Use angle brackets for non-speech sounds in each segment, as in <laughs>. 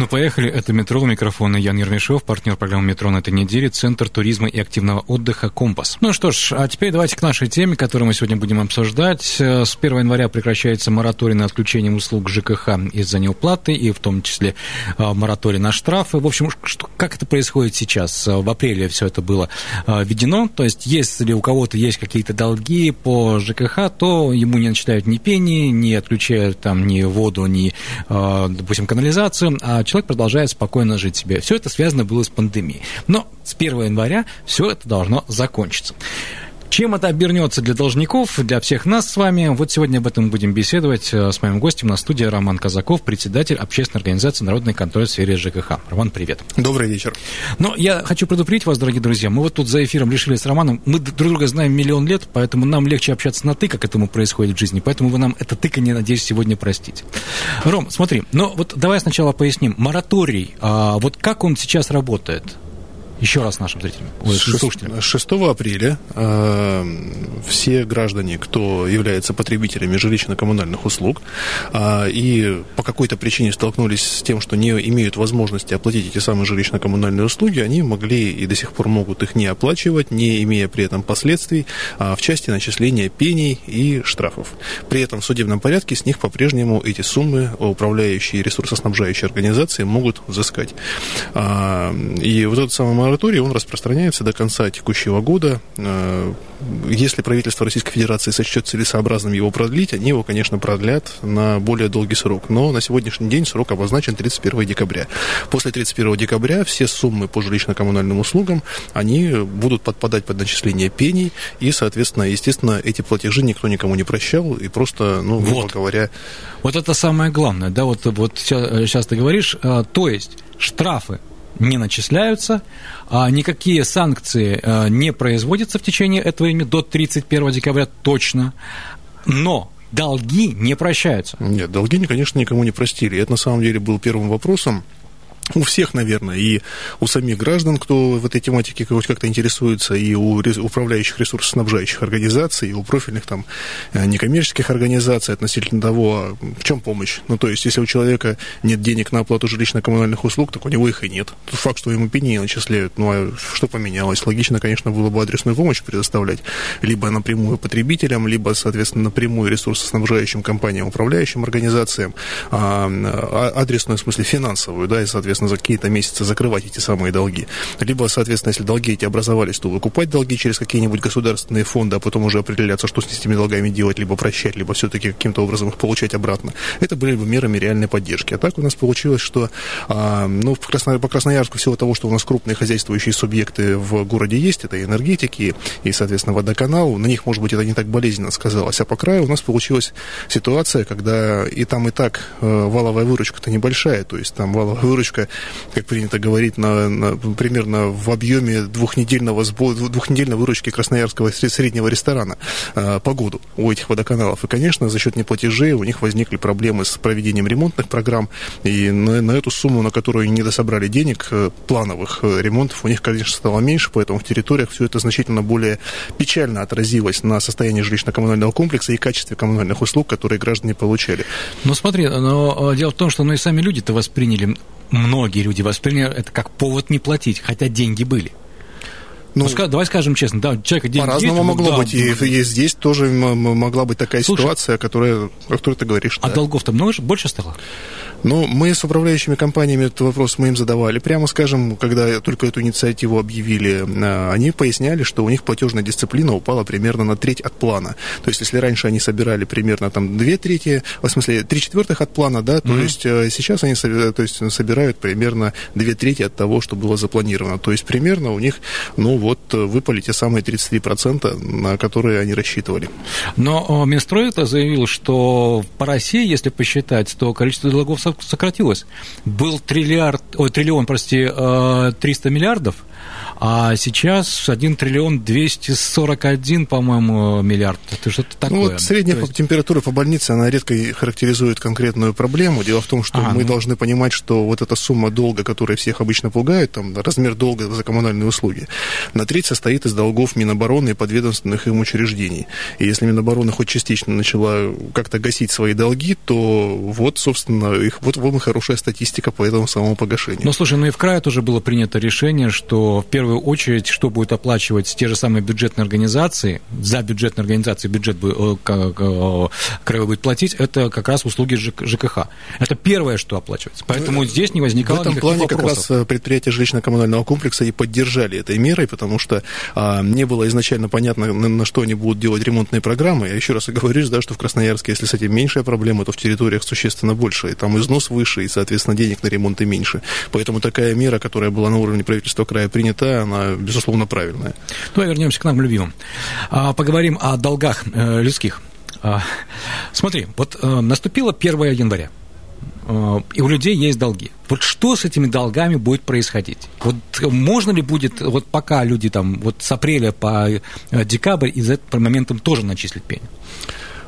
Ну, поехали. Это «Метро». У микрофона Ян Ермешов, партнер программы «Метро» на этой неделе, Центр туризма и активного отдыха «Компас». Ну что ж, а теперь давайте к нашей теме, которую мы сегодня будем обсуждать. С 1 января прекращается мораторий на отключение услуг ЖКХ из-за неуплаты, и в том числе а, мораторий на штрафы. В общем, что, как это происходит сейчас? В апреле все это было введено. То есть, если у кого-то есть какие-то долги по ЖКХ, то ему не начисляют ни пени, не отключают там ни воду, ни, допустим, канализацию, а человек продолжает спокойно жить себе. Все это связано было с пандемией. Но с 1 января все это должно закончиться. Чем это обернется для должников, для всех нас с вами? Вот сегодня об этом будем беседовать э, с моим гостем на студии Роман Казаков, председатель общественной организации «Народный контроль в сфере ЖКХ». Роман, привет. Добрый вечер. Но я хочу предупредить вас, дорогие друзья, мы вот тут за эфиром решили с Романом, мы друг друга знаем миллион лет, поэтому нам легче общаться на «ты», как этому происходит в жизни, поэтому вы нам это тыканье, надеюсь, сегодня простите. Ром, смотри, ну вот давай сначала поясним. Мораторий, а вот как он сейчас работает? Еще раз нашим зрителям, слушателям. 6 апреля э, все граждане, кто является потребителями жилищно-коммунальных услуг э, и по какой-то причине столкнулись с тем, что не имеют возможности оплатить эти самые жилищно-коммунальные услуги, они могли и до сих пор могут их не оплачивать, не имея при этом последствий э, в части начисления пений и штрафов. При этом в судебном порядке с них по-прежнему эти суммы управляющие ресурсоснабжающие организации могут взыскать. Э, и вот этот самый мораторий, он распространяется до конца текущего года. Э, если правительство Российской Федерации сочтет целесообразным его продлить, они его, конечно, продлят на более долгий срок. Но на сегодняшний день срок обозначен 31 декабря. После 31 декабря все суммы по жилищно-коммунальным услугам, они будут подпадать под начисление пений, и, соответственно, естественно, эти платежи никто никому не прощал, и просто, ну, грубо вот. говоря... Вот это самое главное, да, вот, вот сейчас ты говоришь, а, то есть штрафы не начисляются, а никакие санкции э, не производятся в течение этого времени до 31 декабря точно, но долги не прощаются. Нет, долги, конечно, никому не простили. Это на самом деле был первым вопросом у всех, наверное, и у самих граждан, кто в этой тематике хоть как-то интересуется, и у управляющих ресурсоснабжающих организаций, и у профильных там э, некоммерческих организаций относительно того, в чем помощь. Ну, то есть, если у человека нет денег на оплату жилищно-коммунальных услуг, так у него их и нет. Факт, что ему пени начисляют. Ну, а что поменялось? Логично, конечно, было бы адресную помощь предоставлять либо напрямую потребителям, либо, соответственно, напрямую ресурсоснабжающим компаниям, управляющим организациям, а, а, адресную, в смысле, финансовую, да, и, соответственно, соответственно, за какие-то месяцы закрывать эти самые долги. Либо, соответственно, если долги эти образовались, то выкупать долги через какие-нибудь государственные фонды, а потом уже определяться, что с этими долгами делать, либо прощать, либо все-таки каким-то образом их получать обратно. Это были бы мерами реальной поддержки. А так у нас получилось, что а, ну, Красно... по Красноярску всего того, что у нас крупные хозяйствующие субъекты в городе есть, это энергетики и, соответственно, водоканал, на них, может быть, это не так болезненно сказалось, а по краю у нас получилась ситуация, когда и там, и так э, валовая выручка-то небольшая, то есть там валовая выручка как принято говорить, на, на, примерно в объеме двухнедельного, двухнедельной выручки красноярского среднего ресторана э, по году у этих водоканалов. И, конечно, за счет неплатежей у них возникли проблемы с проведением ремонтных программ, и на, на эту сумму, на которую не дособрали денег, э, плановых э, ремонтов у них, конечно, стало меньше, поэтому в территориях все это значительно более печально отразилось на состоянии жилищно-коммунального комплекса и качестве коммунальных услуг, которые граждане получали. Ну, смотри, но дело в том, что ну, и сами люди-то восприняли многие люди восприняли это как повод не платить, хотя деньги были. Ну, ну, давай скажем честно, да, человека деньги По-разному могло да, быть, и, и здесь тоже могла быть такая Слушай, ситуация, которая, о которой ты говоришь. А да. долгов-то много, больше стало? Ну, мы с управляющими компаниями этот вопрос мы им задавали. Прямо скажем, когда только эту инициативу объявили, а, они поясняли, что у них платежная дисциплина упала примерно на треть от плана. То есть, если раньше они собирали примерно там две трети, в смысле, три четвертых от плана, да, то mm-hmm. есть э, сейчас они то есть, собирают примерно две трети от того, что было запланировано. То есть, примерно у них, ну, вот выпали те самые 33%, на которые они рассчитывали. Но Минстрой это заявил, что по России, если посчитать, то количество долгов сократилось. Был триллиард, ой, триллион, прости, 300 миллиардов, а сейчас 1 триллион 241, по-моему, миллиард. Это что-то такое. Ну, вот средняя есть... температура по больнице, она редко характеризует конкретную проблему. Дело в том, что ага, мы ну... должны понимать, что вот эта сумма долга, которая всех обычно пугает, там, размер долга за коммунальные услуги, на треть состоит из долгов Минобороны и подведомственных им учреждений. И если Минобороны хоть частично начала как-то гасить свои долги, то вот, собственно, их, вот вам и хорошая статистика по этому самому погашению. Ну, слушай, ну и в крае тоже было принято решение, что в первую первую очередь, что будет оплачивать те же самые бюджетные организации, за бюджетные организации бюджет э, краевой будет платить, это как раз услуги ЖКХ. Это первое, что оплачивается. Поэтому ну, здесь не возникало В этом плане вопросов. как раз э, предприятия жилищно-коммунального комплекса и поддержали этой мерой, потому что а, не было изначально понятно, на, на что они будут делать ремонтные программы. Я еще раз и говорю, да, что в Красноярске, если с этим меньшая проблема, то в территориях существенно больше. И там износ выше, и, соответственно, денег на ремонты меньше. Поэтому такая мера, которая была на уровне правительства края принята, она, безусловно, правильная. Ну, а вернемся к нам любимым. А, поговорим о долгах э, людских. А, смотри, вот э, наступило 1 января э, и у людей есть долги. Вот что с этими долгами будет происходить? Вот можно ли будет, вот пока люди там, вот с апреля по декабрь из этого момента тоже начислить пень?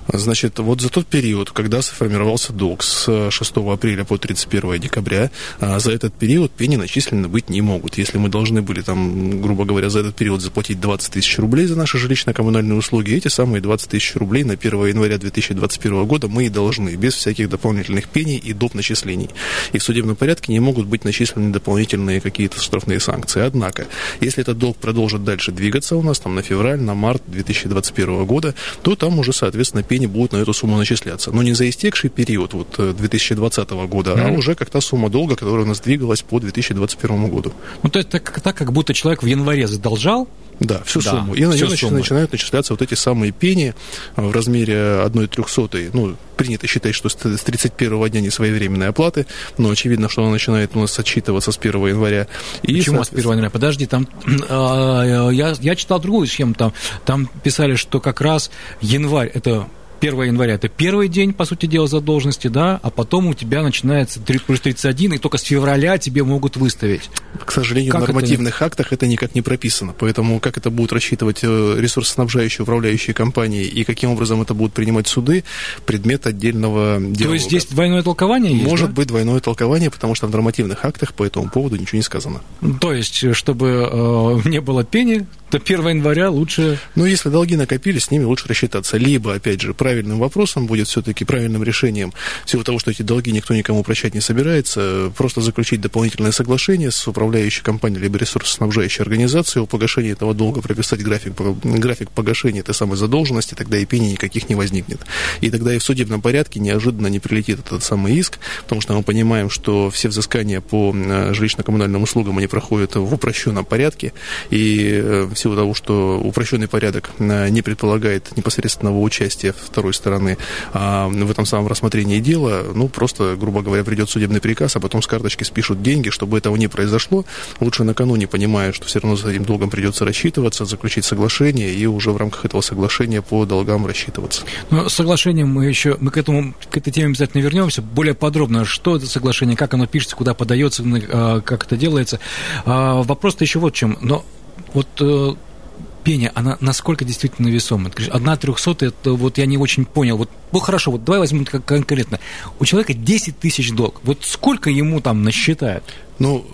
Значит, вот за тот период, когда сформировался долг с 6 апреля по 31 декабря, а, за этот период пени начислены быть не могут. Если мы должны были, там, грубо говоря, за этот период заплатить 20 тысяч рублей за наши жилищно-коммунальные услуги, эти самые 20 тысяч рублей на 1 января 2021 года мы и должны, без всяких дополнительных пений и доп. начислений. И в судебном порядке не могут быть начислены дополнительные какие-то штрафные санкции. Однако, если этот долг продолжит дальше двигаться у нас, там, на февраль, на март 2021 года, то там уже, соответственно, пени будут на эту сумму начисляться. Но не за истекший период вот, 2020 э, года, mm-hmm. а уже как та сумма долга, которая у нас двигалась по 2021 году. Ну, то есть так, так как будто человек в январе задолжал, да, всю да, сумму. И на нее сумму. начинают начисляться вот эти самые пени в размере 1 трехсотой. Ну, принято считать, что с 31 дня несвоевременной оплаты, но очевидно, что она начинает у нас отчитываться с 1 января. И, Почему с 1 января? Подожди, там <clears throat> а, я, я читал другую схему, там, там писали, что как раз январь это 1 января это первый день, по сути дела, задолженности, да, а потом у тебя начинается 3 плюс 31, и только с февраля тебе могут выставить. К сожалению, как в нормативных это... актах это никак не прописано, поэтому как это будут рассчитывать э, ресурсоснабжающие, управляющие компании и каким образом это будут принимать суды, предмет отдельного диалога. То есть здесь двойное толкование есть, Может да? быть двойное толкование, потому что в нормативных актах по этому поводу ничего не сказано. То есть, чтобы э, не было пени, то 1 января лучше... Ну, если долги накопились, с ними лучше рассчитаться. Либо, опять же, правильным вопросом будет все-таки правильным решением, всего того, что эти долги никто никому прощать не собирается, просто заключить дополнительное соглашение с управляющей компанией либо ресурсоснабжающей организацией о погашении этого долга, прописать график, график погашения этой самой задолженности, тогда и пени никаких не возникнет. И тогда и в судебном порядке неожиданно не прилетит этот самый иск, потому что мы понимаем, что все взыскания по э, жилищно-коммунальным услугам, они проходят в упрощенном порядке, и э, силу того, что упрощенный порядок э, не предполагает непосредственного участия второй стороны а в этом самом рассмотрении дела, ну, просто, грубо говоря, придет судебный приказ, а потом с карточки спишут деньги, чтобы этого не произошло. Лучше накануне, понимая, что все равно за этим долгом придется рассчитываться, заключить соглашение и уже в рамках этого соглашения по долгам рассчитываться. Но соглашением мы еще, мы к этому, к этой теме обязательно вернемся, более подробно, что это соглашение, как оно пишется, куда подается, э, как это делается. А, вопрос-то еще вот в чем. Но вот э, пение, она насколько действительно весома? Одна трехсотая, это вот я не очень понял. Вот, ну хорошо, вот давай возьмем конкретно. У человека 10 тысяч долг. Вот сколько ему там насчитают? Ну,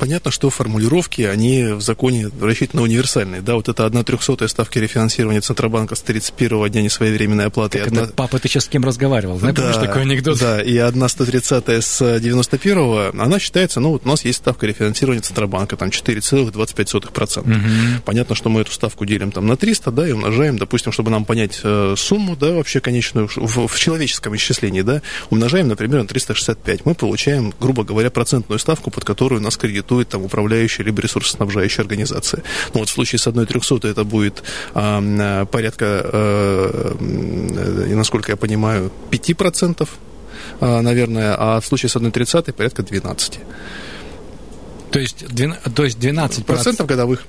понятно, что формулировки, они в законе рассчитаны универсальные. Да, вот это одна трехсотая ставки рефинансирования Центробанка с 31 дня несвоевременной оплаты. Так одна... папа, ты сейчас с кем разговаривал? Знаешь, да, такой анекдот? Да, и одна 130 с 91 она считается, ну, вот у нас есть ставка рефинансирования Центробанка, там 4,25%. Угу. Понятно, что мы эту ставку делим там на 300, да, и умножаем, допустим, чтобы нам понять э, сумму, да, вообще конечную в, в человеческом исчислении, да, умножаем, например, на 365. Мы получаем, грубо говоря, процентную ставку, под которую нас кредитует там управляющая либо ресурсоснабжающая организация. Ну, вот в случае с одной 300 это будет а, порядка, а, насколько я понимаю, 5%, а, наверное, а в случае с одной 30 порядка 12%. То есть, 12, то есть 12 процентов годовых.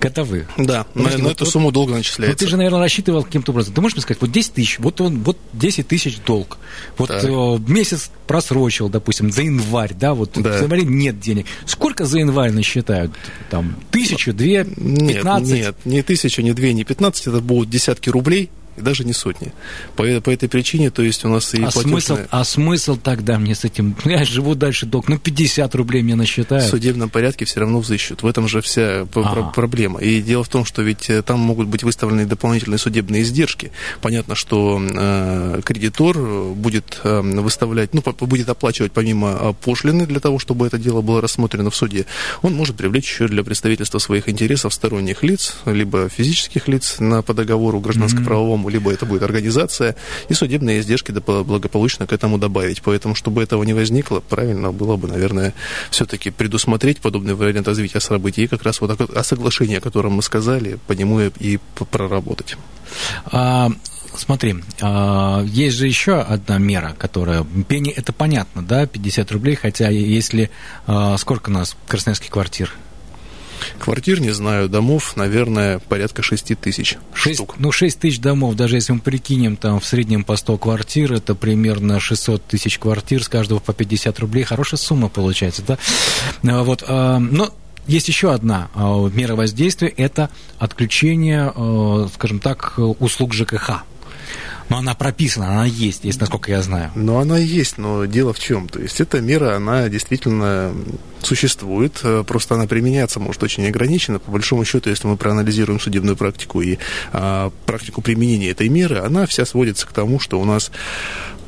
Годовых. Да, на, на эту сумму долго начисляется. Вот ты же, наверное, рассчитывал каким-то образом. Ты можешь мне сказать, вот 10 тысяч, вот он, вот 10 тысяч долг. Вот э, месяц просрочил, допустим, за январь, да, вот да. в январе нет денег. Сколько за январь насчитают? Там, тысячу, две, пятнадцать? Нет, нет, не тысяча, не две, не пятнадцать, это будут десятки рублей и даже не сотни. По, по этой причине, то есть у нас и а смысл, а смысл тогда мне с этим, я живу дальше долг, ну 50 рублей мне насчитают. В судебном порядке все равно взыщут, в этом же вся а. проблема. И дело в том, что ведь э, там могут быть выставлены дополнительные судебные издержки. Понятно, что э, кредитор будет э, выставлять, ну, будет оплачивать помимо э, пошлины для того, чтобы это дело было рассмотрено в суде, он может привлечь еще для представительства своих интересов сторонних лиц, либо физических лиц на, по договору гражданско-правовому, либо это будет организация, и судебные издержки благополучно к этому добавить. Поэтому, чтобы этого не возникло, правильно было бы, наверное, все-таки предусмотреть подобный вариант развития событий и как раз вот о соглашении, о котором мы сказали, по нему и проработать. А, смотри, а, есть же еще одна мера, которая... Пени это понятно, да, 50 рублей, хотя если... А, сколько у нас красноярских квартир? Квартир, не знаю, домов, наверное, порядка 6 тысяч 6, штук. Ну, 6 тысяч домов, даже если мы прикинем, там в среднем по 100 квартир, это примерно 600 тысяч квартир, с каждого по 50 рублей, хорошая сумма получается, да? А, вот, а, но есть еще одна а, мера воздействия, это отключение, скажем так, услуг ЖКХ. Но она прописана, она есть, есть, насколько я знаю. Но она есть, но дело в чем? То есть эта мера, она действительно существует, э, просто она применяться может очень ограниченно. По большому счету, если мы проанализируем судебную практику и а, практику применения этой меры, она вся сводится к тому, что у нас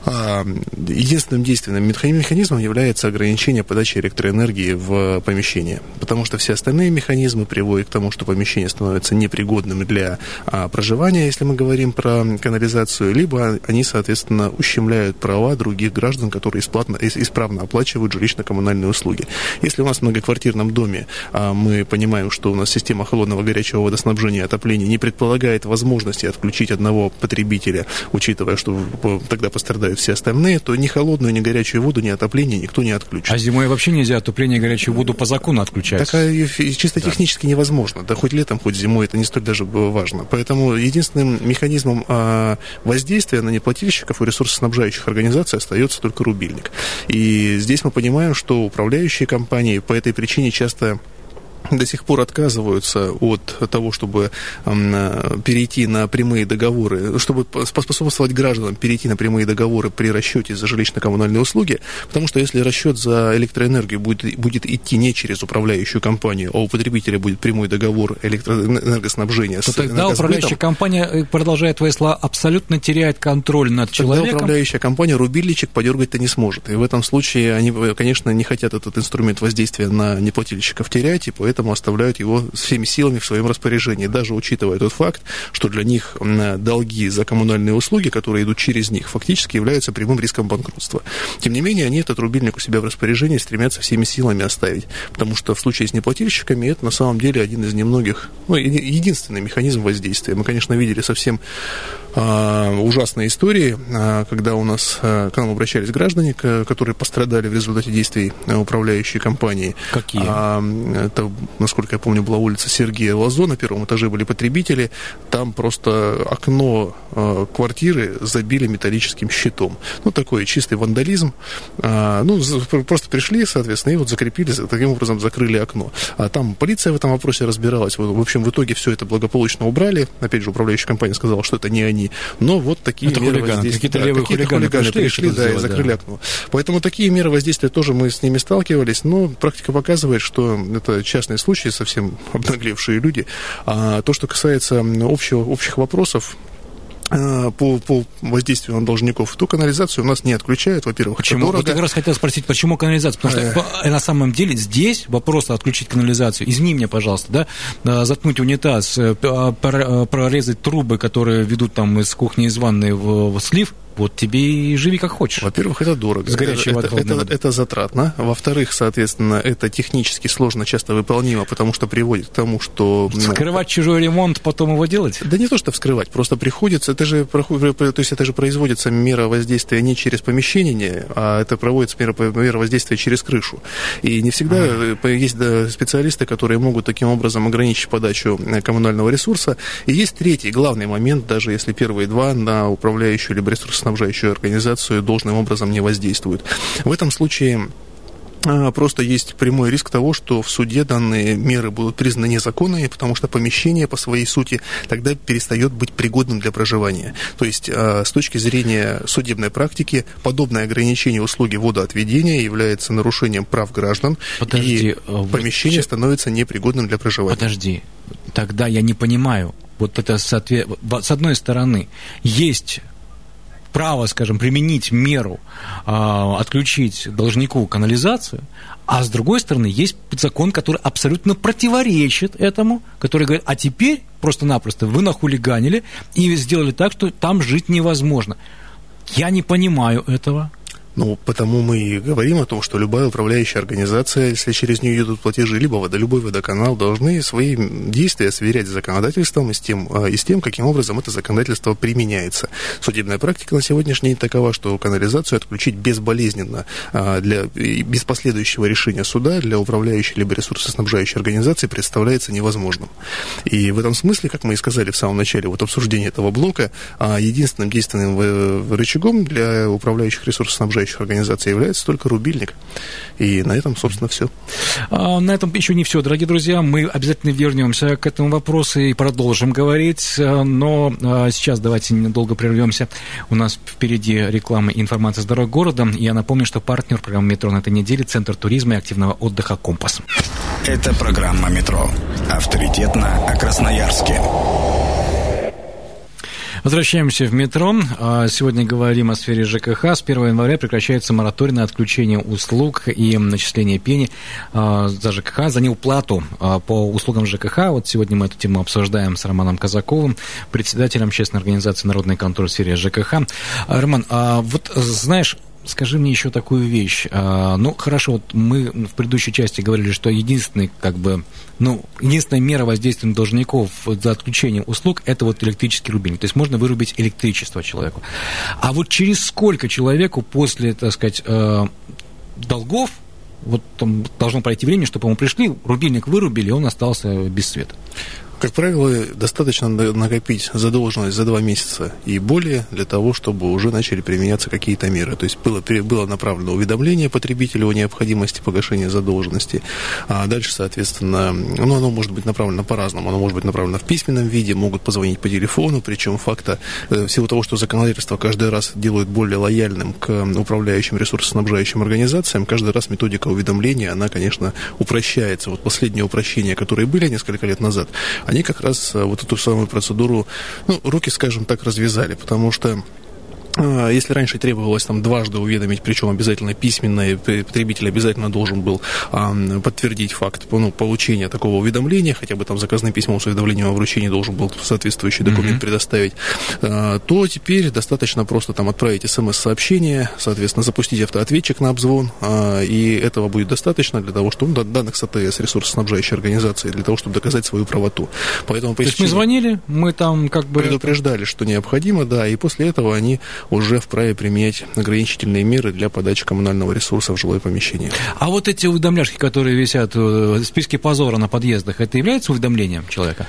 единственным действенным механизмом является ограничение подачи электроэнергии в помещение, потому что все остальные механизмы приводят к тому, что помещение становится непригодным для а, проживания, если мы говорим про канализацию, либо они, соответственно, ущемляют права других граждан, которые исправно, исправно оплачивают жилищно-коммунальные услуги. Если у нас в многоквартирном доме а, мы понимаем, что у нас система холодного горячего водоснабжения и отопления не предполагает возможности отключить одного потребителя, учитывая, что тогда пострадает пострадают все остальные, то ни холодную, ни горячую воду, ни отопление никто не отключит. А зимой вообще нельзя отопление и горячую воду по закону отключать? Такая чисто да. технически невозможно. Да хоть летом, хоть зимой, это не столь даже важно. Поэтому единственным механизмом а, воздействия на неплательщиков и ресурсоснабжающих организаций остается только рубильник. И здесь мы понимаем, что управляющие компании по этой причине часто до сих пор отказываются от того, чтобы перейти на прямые договоры, чтобы способствовать гражданам перейти на прямые договоры при расчете за жилищно-коммунальные услуги, потому что если расчет за электроэнергию будет, будет идти не через управляющую компанию, а у потребителя будет прямой договор электроэнергоснабжения то с тогда управляющая компания, э, продолжает твои слова, абсолютно теряет контроль над человеком. Тогда управляющая компания рубильничек подергать-то не сможет. И в этом случае они, э, конечно, не хотят этот инструмент воздействия на неплательщиков терять, и поэтому поэтому оставляют его всеми силами в своем распоряжении, даже учитывая тот факт, что для них долги за коммунальные услуги, которые идут через них, фактически являются прямым риском банкротства. Тем не менее, они этот рубильник у себя в распоряжении стремятся всеми силами оставить, потому что в случае с неплательщиками это на самом деле один из немногих, ну, единственный механизм воздействия. Мы, конечно, видели совсем а, ужасные истории, а, когда у нас а, к нам обращались граждане, которые пострадали в результате действий управляющей компании. Какие? Это, насколько я помню, была улица Сергея Лазо, на первом этаже были потребители, там просто окно квартиры забили металлическим щитом. Ну, такой чистый вандализм. Ну, просто пришли, соответственно, и вот закрепили, таким образом закрыли окно. А там полиция в этом вопросе разбиралась. В общем, в итоге все это благополучно убрали. Опять же, управляющая компания сказала, что это не они. Но вот такие это меры хулиганы, воздействия. Какие-то да, левые какие хулиганы, хулиганы пришли, да, сделать, и закрыли да. окно. Поэтому такие меры воздействия тоже мы с ними сталкивались, но практика показывает, что это частные случаи, совсем <laughs> обнаглевшие люди. А то, что касается общего, общих вопросов, Э, по, по воздействию на должников, то канализацию у нас не отключают, во-первых, Почему? Вот я как раз хотел спросить, почему канализацию? Потому что э. на самом деле здесь вопрос отключить канализацию, извини меня, пожалуйста, да, заткнуть унитаз, э, прорезать трубы, которые ведут там из кухни, из ванной в, в слив, вот тебе и живи как хочешь. Во-первых, это дорого. С горячей это, это, это, это затратно. Во-вторых, соответственно, это технически сложно, часто выполнимо, потому что приводит к тому, что... Ну, Вскрывать чужой ремонт, потом его делать? Да не то, что вскрывать, просто приходится, это же, то есть это же производится мера воздействия не через помещение, а это проводится мера, мера воздействия через крышу. И не всегда ага. есть специалисты, которые могут таким образом ограничить подачу э, коммунального ресурса. И есть третий, главный момент, даже если первые два на управляющую либо ресурсоснабжающую организацию должным образом не воздействуют. В этом случае а, Просто есть прямой риск того, что в суде данные меры будут признаны незаконными, потому что помещение по своей сути тогда перестает быть пригодным для проживания. То есть а, с точки зрения судебной практики подобное ограничение услуги водоотведения является нарушением прав граждан, Подожди, и а помещение становится непригодным для проживания. Подожди, тогда я не понимаю. Вот это соответ... с одной стороны есть право, скажем, применить меру, э, отключить должнику канализацию, а с другой стороны есть закон, который абсолютно противоречит этому, который говорит, а теперь просто-напросто вы нахулиганили и сделали так, что там жить невозможно. Я не понимаю этого. Ну, потому мы и говорим о том, что любая управляющая организация, если через нее идут платежи, либо водо, любой водоканал, должны свои действия сверять с законодательством и с, тем, а, и с тем, каким образом это законодательство применяется. Судебная практика на сегодняшний день такова, что канализацию отключить безболезненно а, для, без последующего решения суда для управляющей либо ресурсоснабжающей организации представляется невозможным. И в этом смысле, как мы и сказали в самом начале вот обсуждения этого блока, а, единственным действенным э, рычагом для управляющих ресурсоснабжающих снабжающих организаций является только рубильник. И на этом, собственно, все. А, на этом еще не все, дорогие друзья. Мы обязательно вернемся к этому вопросу и продолжим говорить. Но а, сейчас давайте недолго прервемся. У нас впереди реклама и информация с дорог города. Я напомню, что партнер программы «Метро» на этой неделе – Центр туризма и активного отдыха «Компас». Это программа «Метро». Авторитетно о Красноярске. Возвращаемся в метро. А, сегодня говорим о сфере ЖКХ. С 1 января прекращается мораторий на отключение услуг и начисление пени а, за ЖКХ, за неуплату а, по услугам ЖКХ. Вот сегодня мы эту тему обсуждаем с Романом Казаковым, председателем общественной организации «Народный контроль» в сфере ЖКХ. Роман, вот знаешь, скажи мне еще такую вещь. Ну, хорошо, вот мы в предыдущей части говорили, что единственный, как бы, ну, единственная мера воздействия на должников за отключением услуг – это вот электрический рубильник. То есть можно вырубить электричество человеку. А вот через сколько человеку после, так сказать, э, долгов вот там должно пройти время, чтобы ему пришли, рубильник вырубили, и он остался без света. Как правило, достаточно накопить задолженность за два месяца и более для того, чтобы уже начали применяться какие-то меры. То есть было, было направлено уведомление потребителю о необходимости погашения задолженности, а дальше, соответственно, ну, оно может быть направлено по-разному. Оно может быть направлено в письменном виде, могут позвонить по телефону, причем факта, э, в силу того, что законодательство каждый раз делают более лояльным к управляющим ресурсоснабжающим организациям, каждый раз методика уведомления, она, конечно, упрощается. Вот последние упрощения, которые были несколько лет назад, они как раз э, вот эту самую процедуру, ну, руки, скажем так, развязали, потому что если раньше требовалось там дважды уведомить, причем обязательно письменно, и потребитель обязательно должен был а, подтвердить факт ну, получения такого уведомления, хотя бы там заказным письмом с уведомлением о вручении должен был соответствующий документ mm-hmm. предоставить, а, то теперь достаточно просто там отправить смс-сообщение, соответственно, запустить автоответчик на обзвон, а, и этого будет достаточно для того, чтобы ну, данных с АТС, ресурсоснабжающей организации, для того, чтобы доказать свою правоту. Поэтому, То есть мы звонили, мы там как бы... Предупреждали, что необходимо, да, и после этого они уже вправе применять ограничительные меры для подачи коммунального ресурса в жилое помещение. А вот эти уведомляшки, которые висят э, в списке позора на подъездах, это является уведомлением человека?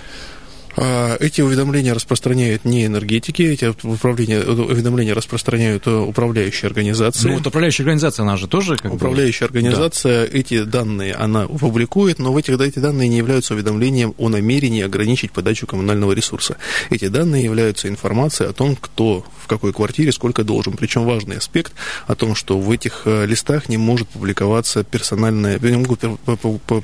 А, эти уведомления распространяют не энергетики, эти уведомления распространяют э, управляющие организации. Ну, вот управляющая организация, она же тоже как Управляющая бы... организация да. эти данные она публикует, но в этих, эти данные не являются уведомлением о намерении ограничить подачу коммунального ресурса. Эти данные являются информацией о том, кто какой квартире сколько должен. Причем важный аспект о том, что в этих э, листах не может публиковаться персональные, не могут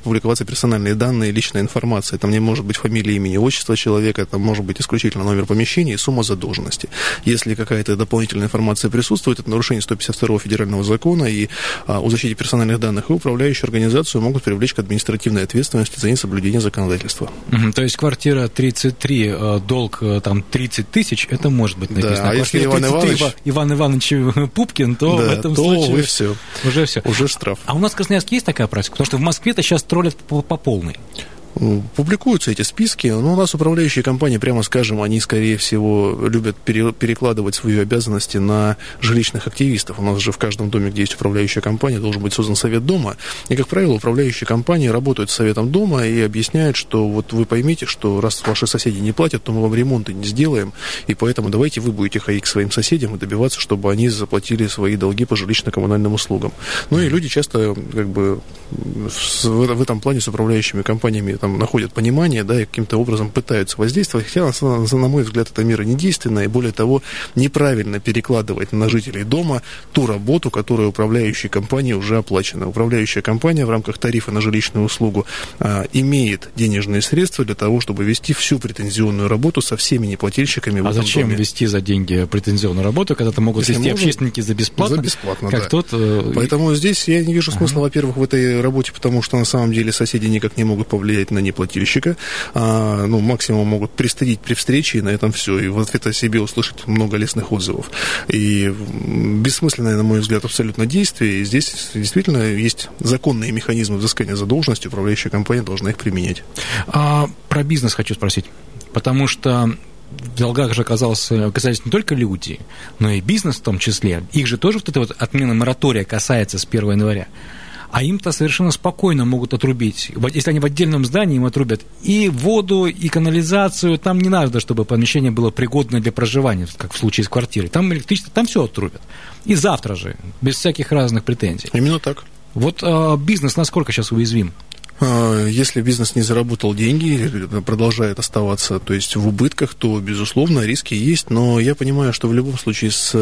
публиковаться персональные данные, личная информация. Там не может быть фамилия, имени, отчества человека, это может быть исключительно номер помещения и сумма задолженности. Если какая-то дополнительная информация присутствует, это нарушение 152 федерального закона, и а, о защите персональных данных и управляющую организацию могут привлечь к административной ответственности за несоблюдение законодательства. Угу, то есть квартира 33, э, долг э, там 30 тысяч, это может быть написано. Да, а если если Иван Иванович... Ты, Иван Иванович Пупкин, то да, в этом то случае... вы все. Уже все. Уже штраф. А у нас в Красноярске есть такая практика? Потому что в Москве-то сейчас троллят по, по полной. Публикуются эти списки, но у нас управляющие компании, прямо скажем, они, скорее всего, любят перекладывать свои обязанности на жилищных активистов. У нас же в каждом доме, где есть управляющая компания, должен быть создан совет дома. И, как правило, управляющие компании работают с советом дома и объясняют, что вот вы поймите, что раз ваши соседи не платят, то мы вам ремонты не сделаем, и поэтому давайте вы будете ходить к своим соседям и добиваться, чтобы они заплатили свои долги по жилищно-коммунальным услугам. Ну и люди часто как бы в этом плане с управляющими компаниями там, там находят понимание, да, и каким-то образом пытаются воздействовать, хотя, на, мой взгляд, эта мера недейственная, и более того, неправильно перекладывать на жителей дома ту работу, которую управляющей компании уже оплачена. Управляющая компания в рамках тарифа на жилищную услугу а, имеет денежные средства для того, чтобы вести всю претензионную работу со всеми неплательщиками в а этом зачем доме. вести за деньги претензионную работу, когда то могут Если вести можно, общественники за бесплатно? За бесплатно, как да. Тот, э... Поэтому здесь я не вижу смысла, ага. во-первых, в этой работе, потому что на самом деле соседи никак не могут повлиять на неплательщика, а, ну, максимум могут пристыдить при встрече, и на этом все, и в ответ о себе услышать много лестных отзывов. И бессмысленное, на мой взгляд, абсолютно действие, и здесь действительно есть законные механизмы взыскания задолженности, управляющая компания должна их применять. А, про бизнес хочу спросить, потому что в долгах же оказался, оказались не только люди, но и бизнес в том числе. Их же тоже вот эта вот отмена моратория касается с 1 января а им-то совершенно спокойно могут отрубить. Если они в отдельном здании, им отрубят и воду, и канализацию, там не надо, чтобы помещение было пригодно для проживания, как в случае с квартирой. Там электричество, там все отрубят. И завтра же, без всяких разных претензий. Именно так. Вот а, бизнес насколько сейчас уязвим? А, если бизнес не заработал деньги, продолжает оставаться, то есть в убытках, то, безусловно, риски есть, но я понимаю, что в любом случае с э,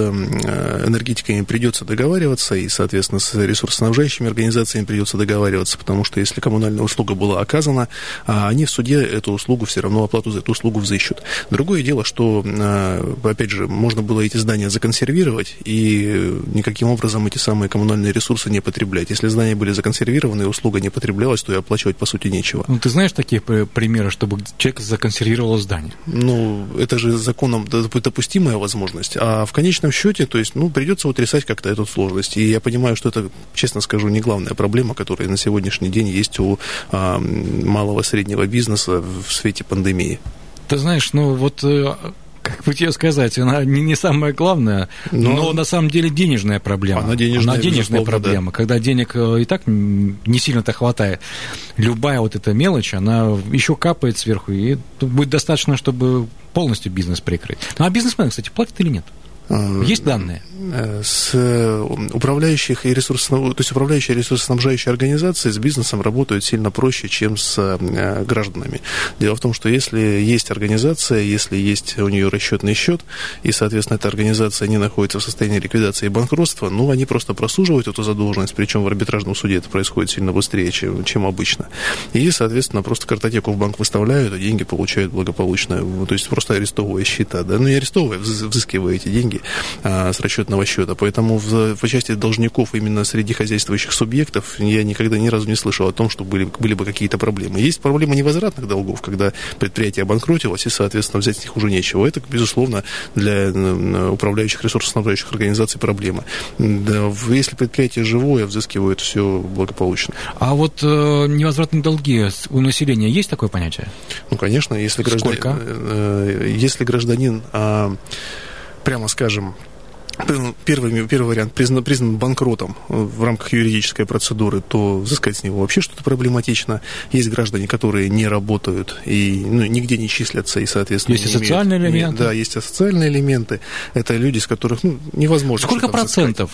энергетиками придется договариваться, и, соответственно, с ресурсоснабжающими организациями придется договариваться, потому что если коммунальная услуга была оказана, а они в суде эту услугу все равно оплату за эту услугу взыщут. Другое дело, что, э, опять же, можно было эти здания законсервировать и никаким образом эти самые коммунальные ресурсы не потреблять. Если здания были законсервированы и услуга не потреблялась, то и оплачивать, по сути, нечего. Ну, ты знаешь такие примеры, чтобы человек законсервировал здание? Ну, это же законом допустимая возможность. А в конечном счете, то есть, ну, придется утрясать как-то эту сложность. И я понимаю, что это, честно скажу, не главная проблема, которая на сегодняшний день есть у а, малого среднего бизнеса в свете пандемии. Ты знаешь, ну вот э, как бы тебе сказать, она не, не самая главная, но, но на самом деле денежная проблема. Она денежная, она денежная проблема. Да. Когда денег э, и так не сильно-то хватает, любая вот эта мелочь, она еще капает сверху, и будет достаточно, чтобы полностью бизнес прикрыть. Ну а бизнесмены, кстати, платят или нет? Э, Есть данные? Э, с управляющих и ресурсно, то есть управляющие ресурсоснабжающие организации с бизнесом работают сильно проще, чем с э, гражданами. Дело в том, что если есть организация, если есть у нее расчетный счет, и, соответственно, эта организация не находится в состоянии ликвидации и банкротства, ну, они просто просуживают эту задолженность, причем в арбитражном суде это происходит сильно быстрее, чем, чем обычно. И, соответственно, просто картотеку в банк выставляют, а деньги получают благополучно. То есть просто арестовывая счета, да, ну, не арестовывая, взыскивая эти деньги а, с расчетного счета. Поэтому в, в части должников именно среди хозяйствующих субъектов я никогда ни разу не слышал о том, что были, были бы какие-то проблемы. Есть проблема невозвратных долгов, когда предприятие обанкротилось, и, соответственно, взять с них уже нечего. Это, безусловно, для управляющих ресурсоснабжающих организаций проблема. Да, если предприятие живое, взыскивают все благополучно. А вот э, невозвратные долги у населения есть такое понятие? Ну, конечно, если гражданин... Сколько? Э, э, если гражданин... Э, прямо скажем, первый, первый вариант признан, признан банкротом в рамках юридической процедуры, то взыскать с него вообще что-то проблематично. Есть граждане, которые не работают и ну, нигде не числятся, и, соответственно... Есть и социальные имеют, элементы. Да, есть и социальные элементы. Это люди, с которых ну, невозможно... Сколько процентов?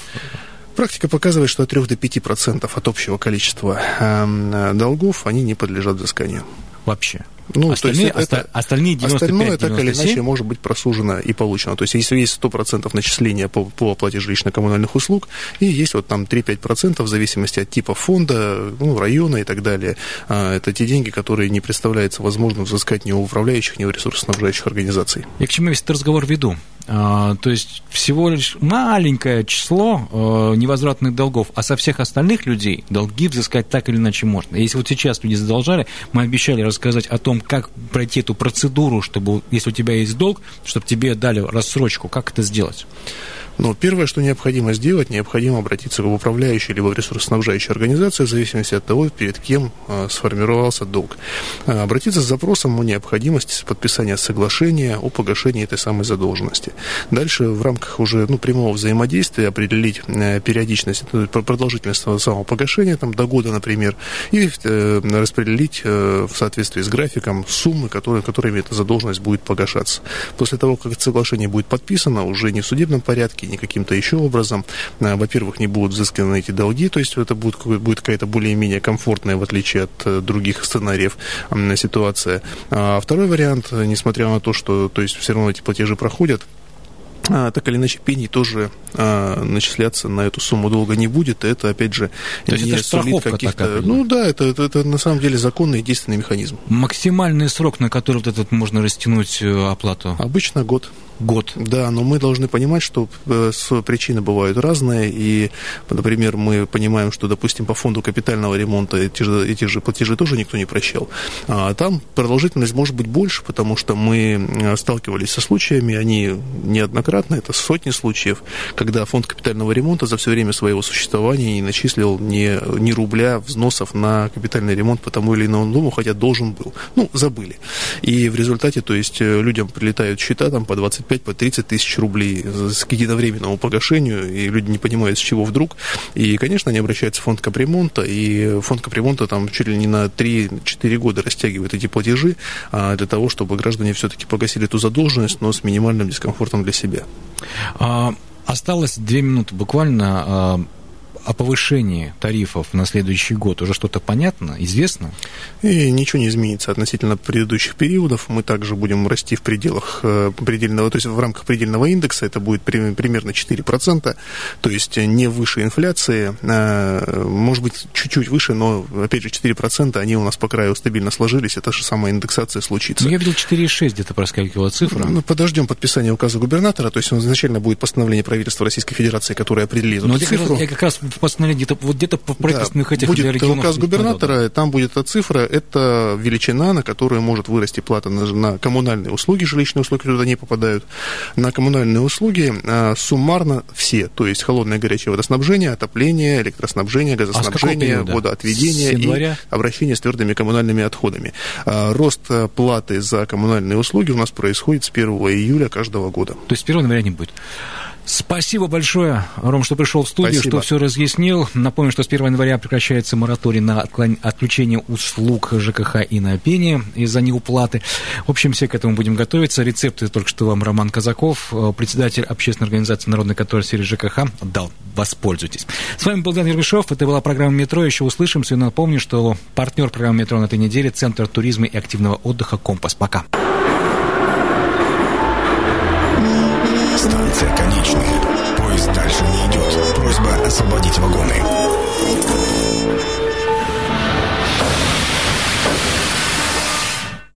Практика показывает, что от 3 до 5 процентов от общего количества э, долгов они не подлежат взысканию. Вообще? Ну, остальные, то есть это, остальные 95, Остальное так или иначе может быть просужено и получено. То есть если есть 100% начисления по, по оплате жилищно-коммунальных услуг, и есть вот там 3-5% в зависимости от типа фонда, ну, района и так далее. А, это те деньги, которые не представляется возможным взыскать ни у управляющих, ни у ресурсоснабжающих организаций. Я к чему весь этот разговор веду? А, то есть всего лишь маленькое число а, невозвратных долгов, а со всех остальных людей долги взыскать так или иначе можно. Если вот сейчас люди задолжали, мы обещали рассказать о том, том, как пройти эту процедуру, чтобы, если у тебя есть долг, чтобы тебе дали рассрочку, как это сделать? Но первое, что необходимо сделать, необходимо обратиться в управляющую либо в ресурсоснабжающую организацию, в зависимости от того, перед кем э, сформировался долг. Э, обратиться с запросом о необходимости подписания соглашения о погашении этой самой задолженности. Дальше в рамках уже ну, прямого взаимодействия определить э, периодичность, продолжительность самого погашения, там, до года, например, и распределить в соответствии с графиком суммы, которые, которыми эта задолженность будет погашаться. После того, как соглашение будет подписано, уже не в судебном порядке, ни каким-то еще образом. Э, во-первых, не будут взысканы эти долги, то есть это будет, будет какая-то более-менее комфортная, в отличие от э, других сценариев, ситуация. А второй вариант, несмотря на то, что то есть все равно эти платежи проходят, а, так или иначе пений тоже а, начисляться на эту сумму долго не будет. Это, опять же, То не это сулит каких-то... Ну да, это, это, это на самом деле законный и действенный механизм. Максимальный срок, на который вот этот можно растянуть э, оплату? Обычно год год. Да, но мы должны понимать, что э, причины бывают разные, и, например, мы понимаем, что, допустим, по фонду капитального ремонта эти же, эти же платежи тоже никто не прощал. А там продолжительность может быть больше, потому что мы э, сталкивались со случаями, они неоднократно, это сотни случаев, когда фонд капитального ремонта за все время своего существования не начислил ни, ни рубля взносов на капитальный ремонт по тому или иному дому, хотя должен был. Ну, забыли. И в результате, то есть, э, людям прилетают счета там по 25 25 по 30 тысяч рублей с единовременному погашению, и люди не понимают, с чего вдруг. И, конечно, они обращаются в фонд капремонта, и фонд капремонта там чуть ли не на 3-4 года растягивает эти платежи а, для того, чтобы граждане все-таки погасили эту задолженность, но с минимальным дискомфортом для себя. А, осталось две минуты буквально. О повышении тарифов на следующий год уже что-то понятно, известно? И ничего не изменится относительно предыдущих периодов. Мы также будем расти в пределах э, предельного, то есть в рамках предельного индекса это будет примерно 4%, то есть не выше инфляции, а, может быть, чуть-чуть выше, но, опять же, 4% они у нас по краю стабильно сложились, это же самая индексация случится. Ну, я видел 4,6 где-то проскакивала цифра. Ну, подождем подписания указа губернатора, то есть изначально будет постановление правительства Российской Федерации, которое определит эту цифру. Я как раз в постановлении где-то вот где-то в правительственных да, этих будет регионах. указ губернатора, да, да. там будет эта цифра, это величина, на которую может вырасти плата на, на коммунальные услуги, жилищные услуги туда не попадают, на коммунальные услуги а, суммарно все, то есть холодное и горячее водоснабжение, отопление, электроснабжение, газоснабжение, а водоотведение и обращение с твердыми коммунальными отходами. А, рост платы за коммунальные услуги у нас происходит с 1 июля каждого года. То есть 1 января не будет. Спасибо большое, Ром, что пришел в студию, Спасибо. что все разъяснил. Напомню, что с 1 января прекращается мораторий на отключение услуг ЖКХ и на пение из-за неуплаты. В общем, все к этому будем готовиться. Рецепты только что вам Роман Казаков, э, председатель общественной организации «Народный контроль» серии ЖКХ, дал. Воспользуйтесь. С вами был Дан Ермешов. Это была программа «Метро». Еще услышимся. И напомню, что партнер программы «Метро» на этой неделе – Центр туризма и активного отдыха «Компас». Пока. вагоны.